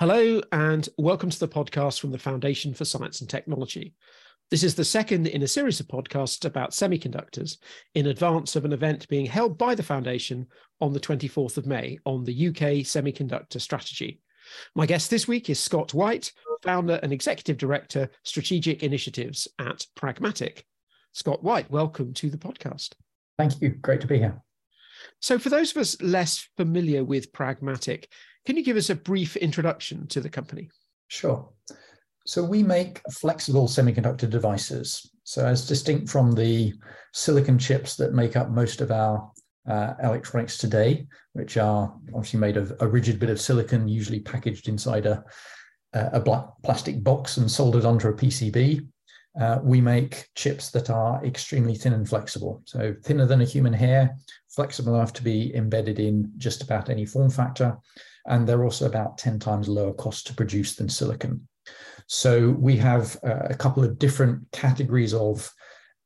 Hello, and welcome to the podcast from the Foundation for Science and Technology. This is the second in a series of podcasts about semiconductors in advance of an event being held by the Foundation on the 24th of May on the UK semiconductor strategy. My guest this week is Scott White, founder and executive director, strategic initiatives at Pragmatic. Scott White, welcome to the podcast. Thank you. Great to be here. So, for those of us less familiar with Pragmatic, can you give us a brief introduction to the company? Sure. So we make flexible semiconductor devices. So as distinct from the silicon chips that make up most of our uh, electronics today, which are obviously made of a rigid bit of silicon, usually packaged inside a, a black plastic box and soldered onto a PCB. Uh, we make chips that are extremely thin and flexible. So thinner than a human hair, flexible enough to be embedded in just about any form factor, and they're also about 10 times lower cost to produce than silicon. So we have uh, a couple of different categories of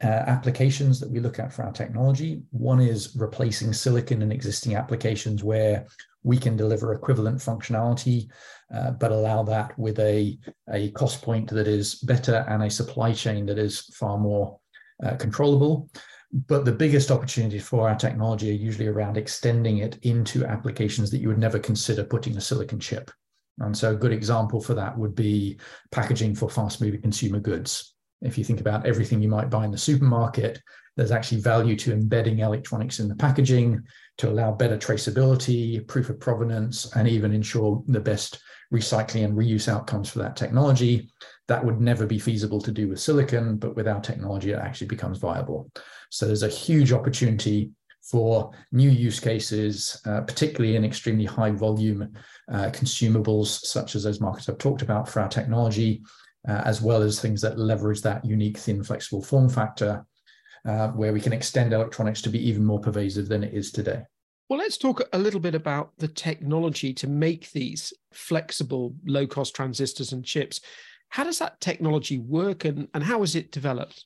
uh, applications that we look at for our technology. One is replacing silicon in existing applications where we can deliver equivalent functionality, uh, but allow that with a, a cost point that is better and a supply chain that is far more uh, controllable. But the biggest opportunity for our technology are usually around extending it into applications that you would never consider putting a silicon chip. And so a good example for that would be packaging for fast moving consumer goods. If you think about everything you might buy in the supermarket, there's actually value to embedding electronics in the packaging to allow better traceability, proof of provenance, and even ensure the best recycling and reuse outcomes for that technology. That would never be feasible to do with silicon, but with our technology, it actually becomes viable. So there's a huge opportunity for new use cases, uh, particularly in extremely high volume uh, consumables, such as those markets I've talked about for our technology, uh, as well as things that leverage that unique thin flexible form factor, uh, where we can extend electronics to be even more pervasive than it is today. Well, let's talk a little bit about the technology to make these flexible, low cost transistors and chips. How does that technology work and, and how is it developed?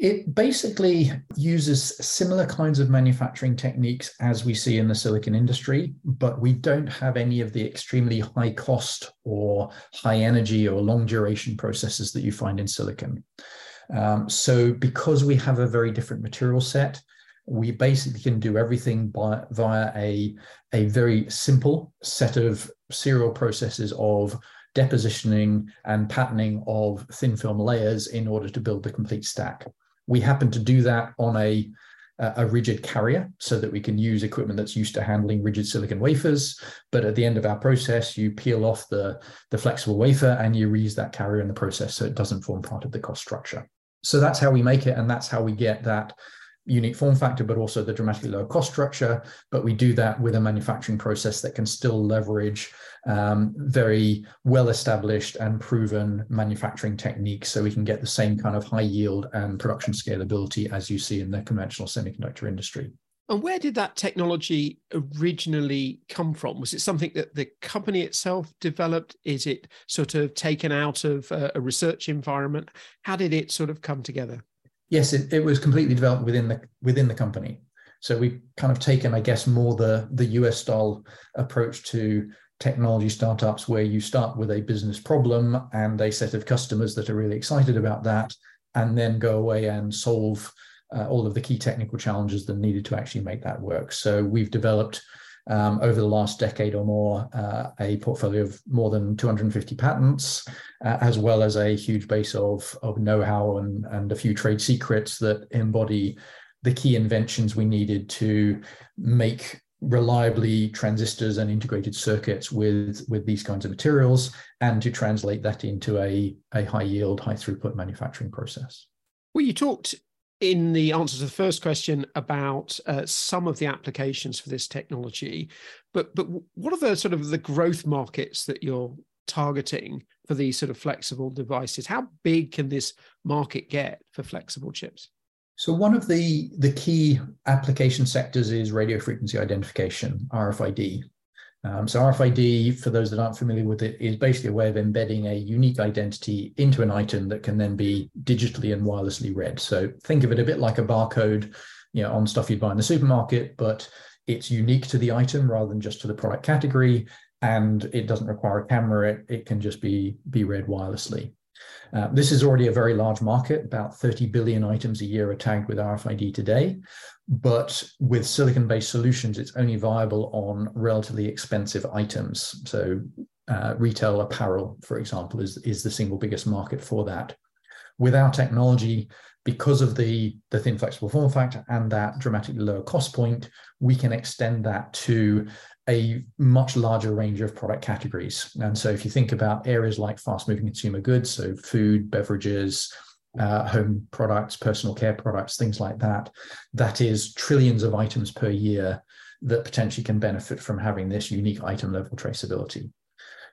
It basically uses similar kinds of manufacturing techniques as we see in the silicon industry, but we don't have any of the extremely high cost or high energy or long duration processes that you find in silicon. Um, so, because we have a very different material set, we basically can do everything by, via a, a very simple set of serial processes of depositioning and patterning of thin film layers in order to build the complete stack. We happen to do that on a, a rigid carrier so that we can use equipment that's used to handling rigid silicon wafers. But at the end of our process, you peel off the, the flexible wafer and you reuse that carrier in the process so it doesn't form part of the cost structure. So that's how we make it, and that's how we get that unique form factor, but also the dramatically lower cost structure. But we do that with a manufacturing process that can still leverage um, very well established and proven manufacturing techniques so we can get the same kind of high yield and production scalability as you see in the conventional semiconductor industry. And where did that technology originally come from? Was it something that the company itself developed? Is it sort of taken out of a, a research environment? How did it sort of come together? Yes, it, it was completely developed within the within the company. So we've kind of taken, I guess, more the the US style approach to technology startups, where you start with a business problem and a set of customers that are really excited about that, and then go away and solve uh, all of the key technical challenges that needed to actually make that work. So we've developed um, over the last decade or more uh, a portfolio of more than 250 patents, uh, as well as a huge base of, of know-how and, and a few trade secrets that embody the key inventions we needed to make reliably transistors and integrated circuits with, with these kinds of materials and to translate that into a, a high yield, high throughput manufacturing process. Well, you talked in the answer to the first question about uh, some of the applications for this technology, but but what are the sort of the growth markets that you're targeting for these sort of flexible devices? How big can this market get for flexible chips? So one of the the key application sectors is radio frequency identification (RFID). Um, so RFID, for those that aren't familiar with it, is basically a way of embedding a unique identity into an item that can then be digitally and wirelessly read. So think of it a bit like a barcode, you know, on stuff you'd buy in the supermarket, but it's unique to the item rather than just to the product category. and it doesn't require a camera. It, it can just be, be read wirelessly. Uh, this is already a very large market. About 30 billion items a year are tagged with RFID today. But with silicon based solutions, it's only viable on relatively expensive items. So, uh, retail apparel, for example, is, is the single biggest market for that. With our technology, because of the, the thin flexible form factor and that dramatically lower cost point, we can extend that to a much larger range of product categories. And so if you think about areas like fast moving consumer goods, so food, beverages, uh, home products, personal care products, things like that, that is trillions of items per year that potentially can benefit from having this unique item level traceability.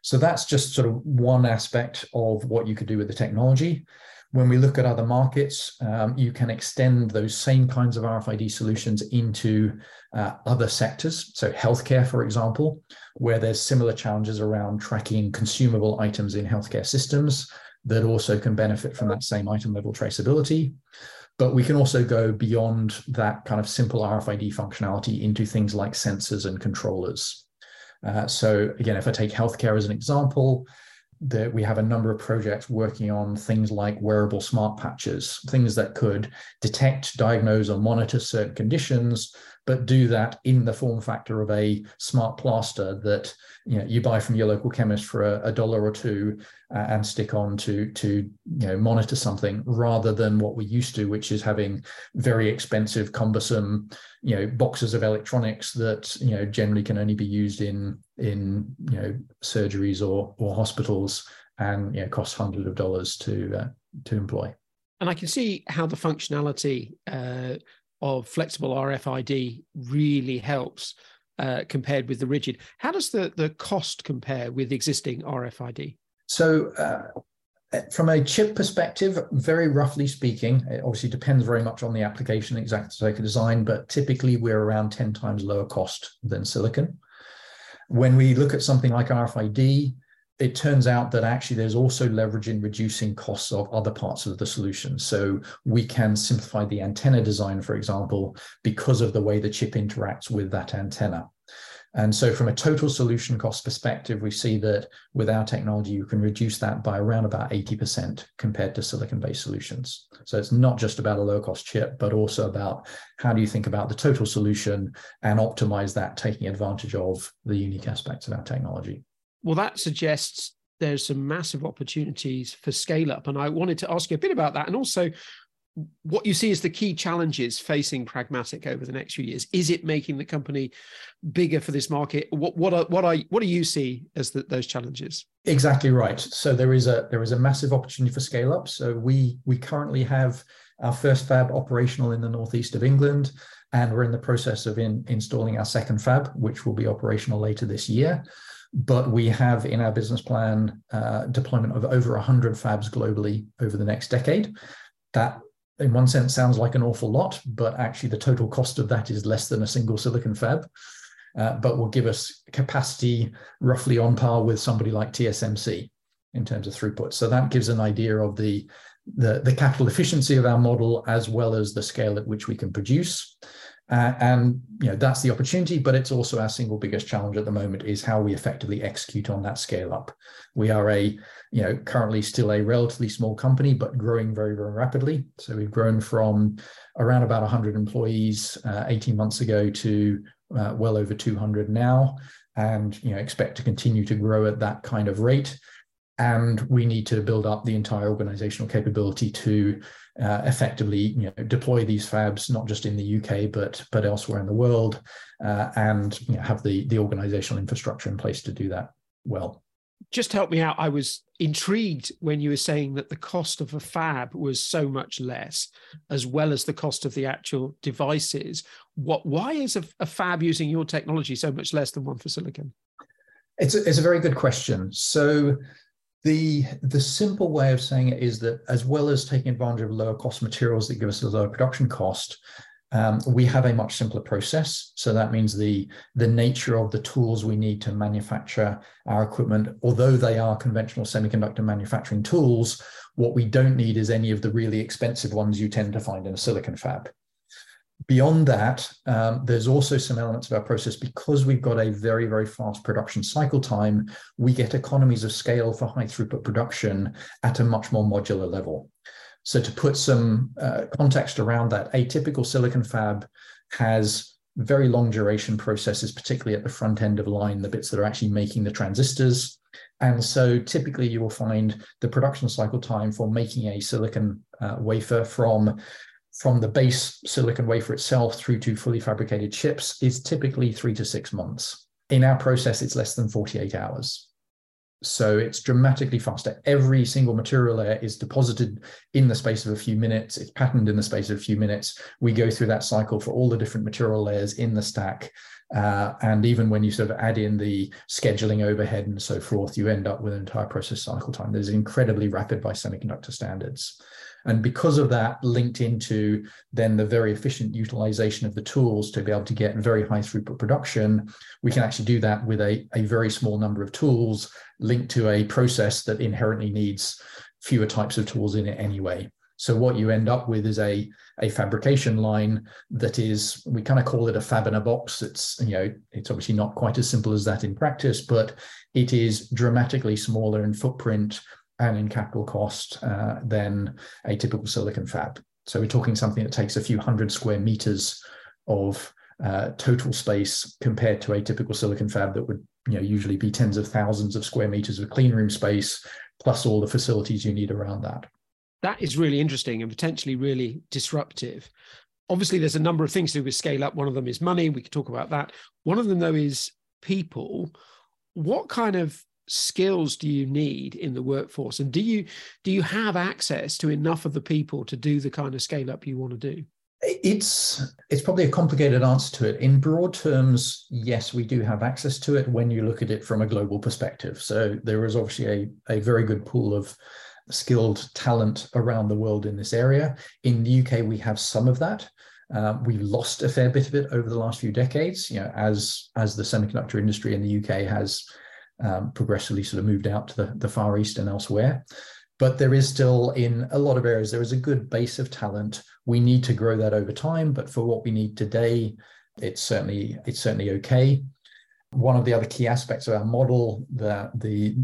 So that's just sort of one aspect of what you could do with the technology. When we look at other markets, um, you can extend those same kinds of RFID solutions into uh, other sectors. So, healthcare, for example, where there's similar challenges around tracking consumable items in healthcare systems that also can benefit from that same item level traceability. But we can also go beyond that kind of simple RFID functionality into things like sensors and controllers. Uh, so, again, if I take healthcare as an example, that we have a number of projects working on things like wearable smart patches, things that could detect, diagnose, or monitor certain conditions, but do that in the form factor of a smart plaster that you know you buy from your local chemist for a, a dollar or two uh, and stick on to to you know monitor something rather than what we used to, which is having very expensive, cumbersome you know boxes of electronics that you know generally can only be used in in you know surgeries or or hospitals and you know cost hundreds of dollars to uh, to employ. And i can see how the functionality uh, of flexible rfid really helps uh, compared with the rigid how does the the cost compare with existing rfid so uh, from a chip perspective, very roughly speaking, it obviously depends very much on the application, exact circuit design, but typically we're around 10 times lower cost than silicon. When we look at something like RFID, it turns out that actually there's also leverage in reducing costs of other parts of the solution. So we can simplify the antenna design, for example, because of the way the chip interacts with that antenna. And so, from a total solution cost perspective, we see that with our technology, you can reduce that by around about 80% compared to silicon based solutions. So, it's not just about a low cost chip, but also about how do you think about the total solution and optimize that, taking advantage of the unique aspects of our technology. Well, that suggests there's some massive opportunities for scale up. And I wanted to ask you a bit about that and also what you see as the key challenges facing pragmatic over the next few years. Is it making the company bigger for this market? What what are, what are what do you see as the, those challenges? Exactly right. So there is a there is a massive opportunity for scale up. So we we currently have our first fab operational in the northeast of england and we're in the process of in, installing our second fab which will be operational later this year but we have in our business plan uh, deployment of over 100 fabs globally over the next decade that in one sense sounds like an awful lot, but actually the total cost of that is less than a single silicon fab, uh, but will give us capacity roughly on par with somebody like TSMC in terms of throughput. So that gives an idea of the, the, the capital efficiency of our model as well as the scale at which we can produce. Uh, and you know that's the opportunity, but it's also our single biggest challenge at the moment is how we effectively execute on that scale up. We are a you know currently still a relatively small company, but growing very very rapidly. So we've grown from around about 100 employees uh, 18 months ago to uh, well over 200 now, and you know expect to continue to grow at that kind of rate and we need to build up the entire organizational capability to uh, effectively you know, deploy these fabs not just in the UK but but elsewhere in the world, uh, and you know, have the the organizational infrastructure in place to do that well. Just help me out. I was intrigued when you were saying that the cost of a fab was so much less, as well as the cost of the actual devices. What? Why is a, a fab using your technology so much less than one for silicon? It's a, it's a very good question. So the, the simple way of saying it is that as well as taking advantage of lower cost materials that give us a lower production cost, um, we have a much simpler process. So that means the, the nature of the tools we need to manufacture our equipment, although they are conventional semiconductor manufacturing tools, what we don't need is any of the really expensive ones you tend to find in a silicon fab. Beyond that, um, there's also some elements of our process because we've got a very, very fast production cycle time. We get economies of scale for high throughput production at a much more modular level. So, to put some uh, context around that, a typical silicon fab has very long duration processes, particularly at the front end of line, the bits that are actually making the transistors. And so typically you will find the production cycle time for making a silicon uh, wafer from from the base silicon wafer itself through to fully fabricated chips is typically three to six months. In our process, it's less than 48 hours. So it's dramatically faster. Every single material layer is deposited in the space of a few minutes. It's patterned in the space of a few minutes. We go through that cycle for all the different material layers in the stack. Uh, and even when you sort of add in the scheduling overhead and so forth, you end up with an entire process cycle time that is incredibly rapid by semiconductor standards. And because of that, linked into then the very efficient utilization of the tools to be able to get very high throughput production, we can actually do that with a, a very small number of tools linked to a process that inherently needs fewer types of tools in it anyway. So what you end up with is a, a fabrication line that is, we kind of call it a fab in a box. It's, you know, it's obviously not quite as simple as that in practice, but it is dramatically smaller in footprint and in capital cost uh, than a typical silicon fab. So we're talking something that takes a few hundred square meters of uh, total space compared to a typical silicon fab that would you know usually be tens of thousands of square meters of clean room space plus all the facilities you need around that. That is really interesting and potentially really disruptive. Obviously, there's a number of things to do with scale up. One of them is money. We could talk about that. One of them, though, is people. What kind of skills do you need in the workforce? And do you do you have access to enough of the people to do the kind of scale up you want to do? It's it's probably a complicated answer to it. In broad terms yes we do have access to it when you look at it from a global perspective. So there is obviously a, a very good pool of skilled talent around the world in this area. In the uk we have some of that. Uh, we lost a fair bit of it over the last few decades you know as as the semiconductor industry in the uk has um, progressively sort of moved out to the, the Far East and elsewhere. But there is still, in a lot of areas, there is a good base of talent. We need to grow that over time, but for what we need today, it's certainly it's certainly okay. One of the other key aspects of our model, the, the,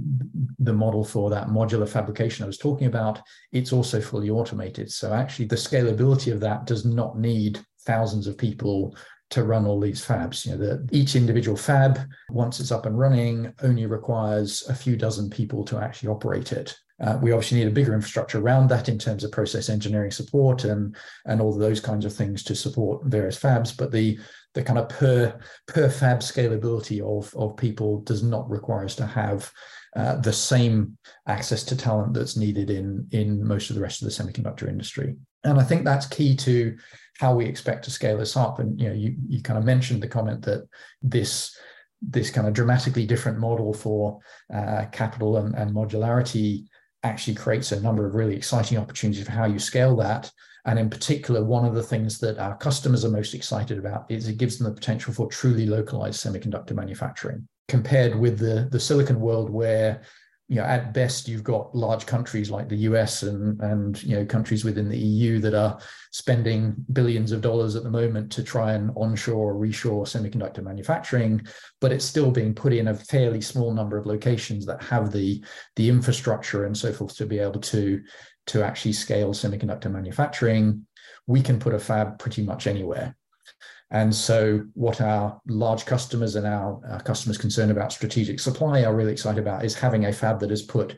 the model for that modular fabrication I was talking about, it's also fully automated. So actually the scalability of that does not need thousands of people to run all these fabs. You know, the, each individual fab, once it's up and running, only requires a few dozen people to actually operate it. Uh, we obviously need a bigger infrastructure around that in terms of process engineering support and and all those kinds of things to support various fabs. But the the kind of per per fab scalability of of people does not require us to have uh, the same access to talent that's needed in in most of the rest of the semiconductor industry. And I think that's key to how we expect to scale this up. And you know, you you kind of mentioned the comment that this this kind of dramatically different model for uh, capital and, and modularity actually creates a number of really exciting opportunities for how you scale that. And in particular, one of the things that our customers are most excited about is it gives them the potential for truly localized semiconductor manufacturing compared with the, the silicon world where you know, at best, you've got large countries like the US and and you know countries within the EU that are spending billions of dollars at the moment to try and onshore or reshore semiconductor manufacturing, but it's still being put in a fairly small number of locations that have the the infrastructure and so forth to be able to to actually scale semiconductor manufacturing. We can put a fab pretty much anywhere. And so, what our large customers and our, our, customers concerned about strategic supply are really excited about is having a fab that is put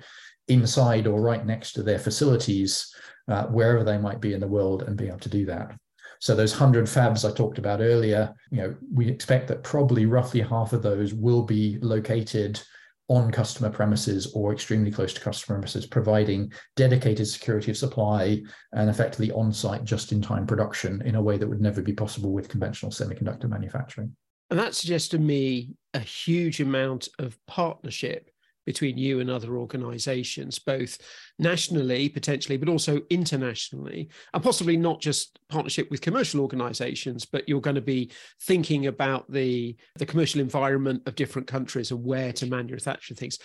inside or right next to their facilities, uh, wherever they might be in the world, and being able to do that. So those 100 fabs I talked about earlier, you know, we expect that probably roughly half of those will be located on customer premises or extremely close to customer premises, providing dedicated security of supply and effectively on site just in time production in a way that would never be possible with conventional semiconductor manufacturing. And that suggests to me a huge amount of partnership between you and other organizations, both nationally, potentially, but also internationally, and possibly not just partnership with commercial organizations, but you're going to be thinking about the, the commercial environment of different countries and where to manufacture things.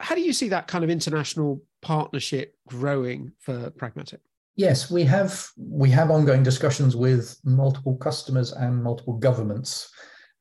How do you see that kind of international partnership growing for Pragmatic? Yes, we have we have ongoing discussions with multiple customers and multiple governments,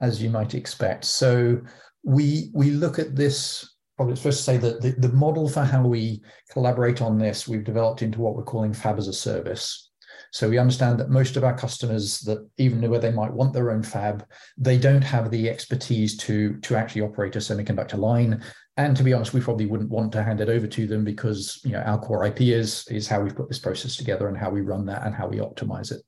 as you might expect. So we we look at this. Probably it's first to say that the, the model for how we collaborate on this we've developed into what we're calling Fab as a Service. So we understand that most of our customers that even where they might want their own fab, they don't have the expertise to, to actually operate a semiconductor line. And to be honest, we probably wouldn't want to hand it over to them because you know our core IP is, is how we've put this process together and how we run that and how we optimize it.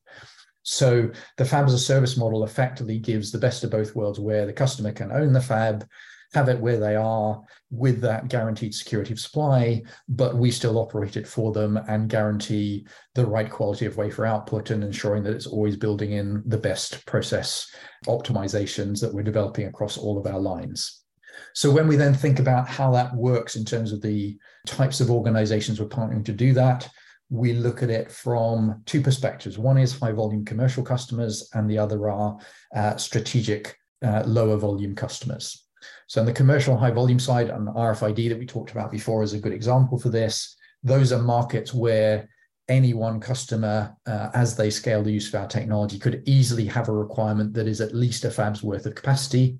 So the fab as a service model effectively gives the best of both worlds where the customer can own the fab, have it where they are with that guaranteed security of supply, but we still operate it for them and guarantee the right quality of wafer output and ensuring that it's always building in the best process optimizations that we're developing across all of our lines. So when we then think about how that works in terms of the types of organizations we're partnering to do that, we look at it from two perspectives. One is high volume commercial customers, and the other are uh, strategic uh, lower volume customers. So on the commercial high volume side, and RFID that we talked about before is a good example for this. Those are markets where any one customer, uh, as they scale the use of our technology, could easily have a requirement that is at least a fab's worth of capacity.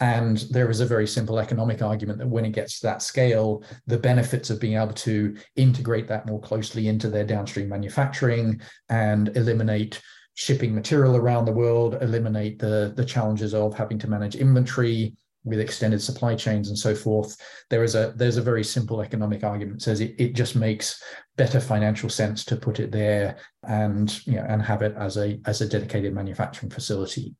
And there is a very simple economic argument that when it gets to that scale, the benefits of being able to integrate that more closely into their downstream manufacturing and eliminate shipping material around the world, eliminate the, the challenges of having to manage inventory, with extended supply chains and so forth there is a there's a very simple economic argument that says it, it just makes better financial sense to put it there and you know and have it as a as a dedicated manufacturing facility.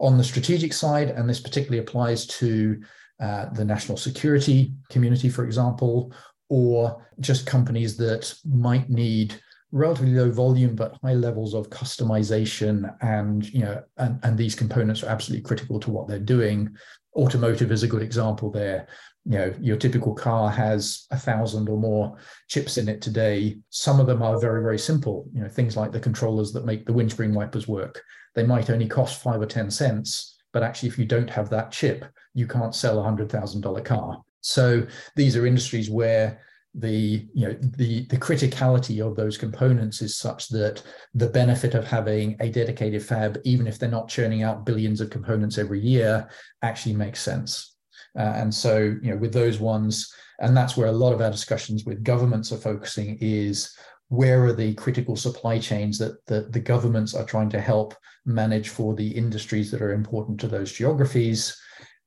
On the strategic side and this particularly applies to uh, the national security community for example or just companies that might need relatively low volume but high levels of customization and you know and, and these components are absolutely critical to what they're doing automotive is a good example there. You know your typical car has a thousand or more chips in it today. Some of them are very very simple you know things like the controllers that make the windscreen wipers work. They might only cost five or ten cents but actually if you don't have that chip you can't sell a hundred thousand dollar car. So these are industries where the you know the the criticality of those components is such that the benefit of having a dedicated fab even if they're not churning out billions of components every year actually makes sense. Uh, and so you know with those ones and that's where a lot of our discussions with governments are focusing is where are the critical supply chains that, that the governments are trying to help manage for the industries that are important to those geographies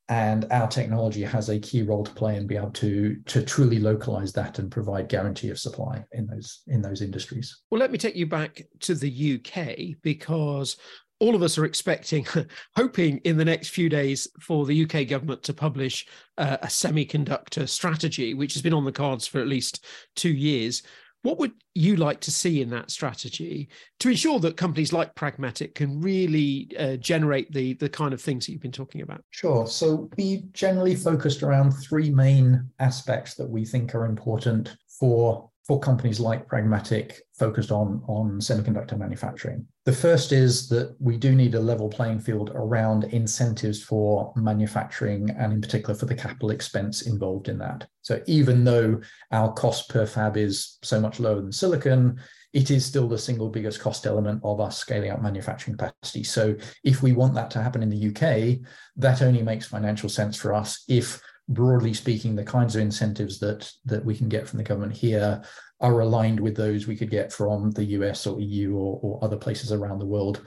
and our technology has a key role to play and be able to to truly localize that and provide guarantee of supply in those in those industries. Well let me take you back to the uk because all of us are expecting hoping in the next few days for the uk government to publish uh, a semiconductor strategy which has been on the cards for at least two years what would you like to see in that strategy to ensure that companies like Pragmatic can really uh, generate the the kind of things that you've been talking about? Sure. So we generally focused around three main aspects that we think are important for for companies like Pragmatic focused on, on semiconductor manufacturing. The first is that we do need a level playing field around incentives for manufacturing and in particular for the capital expense involved in that. So even though our cost per fab is so much lower than silicon, it is still the single biggest cost element of us scaling up manufacturing capacity. So if we want that to happen in the UK, that only makes financial sense for us if broadly speaking, the kinds of incentives that that we can get from the government here are aligned with those we could get from the US or EU or, or other places around the world,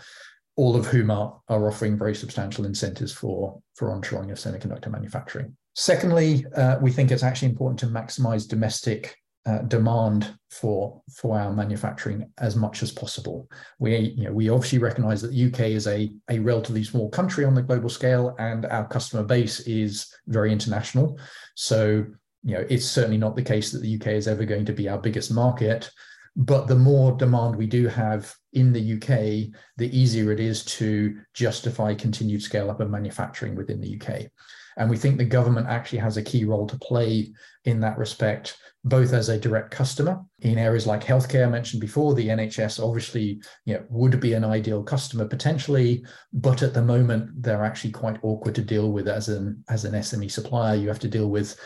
all of whom are, are offering very substantial incentives for, for onshoring of semiconductor manufacturing. Secondly, uh, we think it's actually important to maximize domestic uh, demand for for our manufacturing as much as possible. We you know we obviously recognise that the UK is a a relatively small country on the global scale, and our customer base is very international. So you know it's certainly not the case that the UK is ever going to be our biggest market. But the more demand we do have in the UK, the easier it is to justify continued scale up of manufacturing within the UK. And we think the government actually has a key role to play in that respect, both as a direct customer in areas like healthcare I mentioned before. The NHS obviously you know, would be an ideal customer potentially, but at the moment they're actually quite awkward to deal with as an as an SME supplier. You have to deal with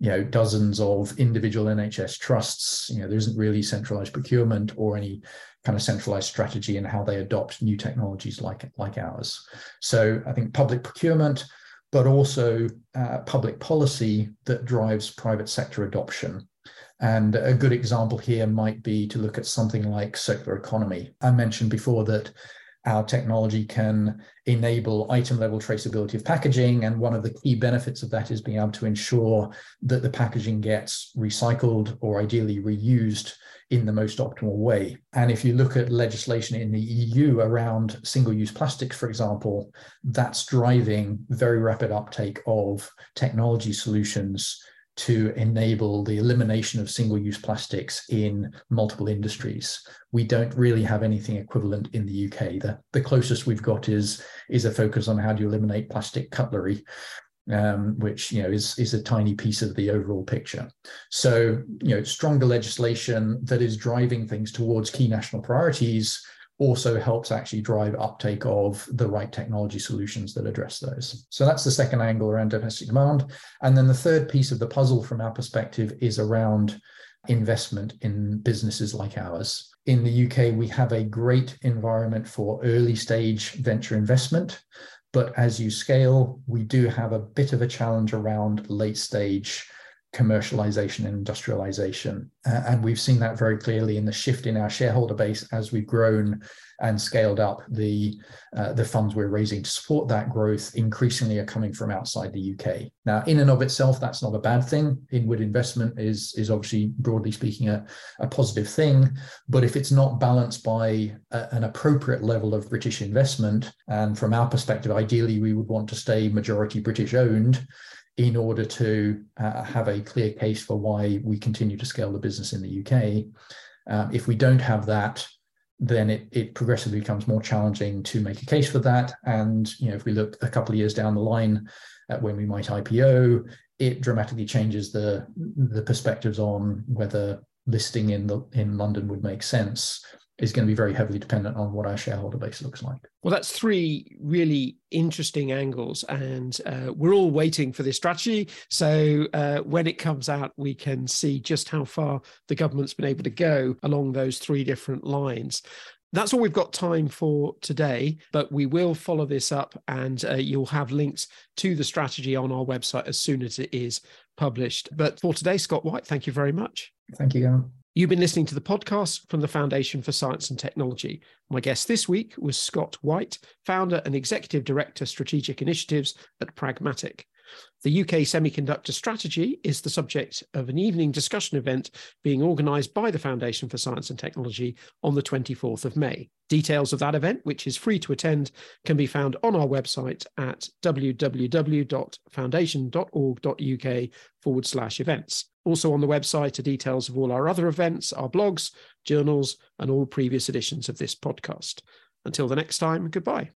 you know dozens of individual NHS trusts. You know, there isn't really centralized procurement or any kind of centralized strategy in how they adopt new technologies like like ours. So I think public procurement, but also uh, public policy that drives private sector adoption. And a good example here might be to look at something like circular economy. I mentioned before that our technology can enable item level traceability of packaging. And one of the key benefits of that is being able to ensure that the packaging gets recycled or ideally reused in the most optimal way. And if you look at legislation in the EU around single use plastics, for example, that's driving very rapid uptake of technology solutions to enable the elimination of single use plastics in multiple industries. We don't really have anything equivalent in the UK. The, the closest we've got is, is a focus on how do you eliminate plastic cutlery. Um, which you know is is a tiny piece of the overall picture. So you know, stronger legislation that is driving things towards key national priorities also helps actually drive uptake of the right technology solutions that address those. So that's the second angle around domestic demand. And then the third piece of the puzzle from our perspective is around investment in businesses like ours. In the UK, we have a great environment for early stage venture investment. But as you scale, we do have a bit of a challenge around late stage commercialization and industrialization. Uh, and we've seen that very clearly in the shift in our shareholder base as we've grown and scaled up the, uh, the funds we're raising to support that growth increasingly are coming from outside the UK. Now, in and of itself, that's not a bad thing. Inward investment is, is obviously, broadly speaking, a, a positive thing. But if it's not balanced by a, an appropriate level of British investment, and from our perspective, ideally, we would want to stay majority British owned in order to uh, have a clear case for why we continue to scale the business in the UK. Um, if we don't have that, then it, it progressively becomes more challenging to make a case for that. And you know, if we look a couple of years down the line at when we might IPO, it dramatically changes the the perspectives on whether listing in the in London would make sense is going to be very heavily dependent on what our shareholder base looks like. Well, that's three really interesting angles, and uh, we're all waiting for this strategy. So uh, when it comes out, we can see just how far the government's been able to go along those three different lines. That's all we've got time for today, but we will follow this up and uh, you'll have links to the strategy on our website as soon as it is published. But for today, Scott White, thank you very much. Thank you, Gavin. You've been listening to the podcast from the Foundation for Science and Technology. My guest this week was Scott White, founder and executive director strategic initiatives at Pragmatic. The UK semiconductor strategy is the subject of an evening discussion event being organised by the Foundation for Science and Technology on the 24th of May. Details of that event, which is free to attend, can be found on our website at www.foundation.org.uk forward slash events. Also on the website are details of all our other events, our blogs, journals, and all previous editions of this podcast. Until the next time, goodbye.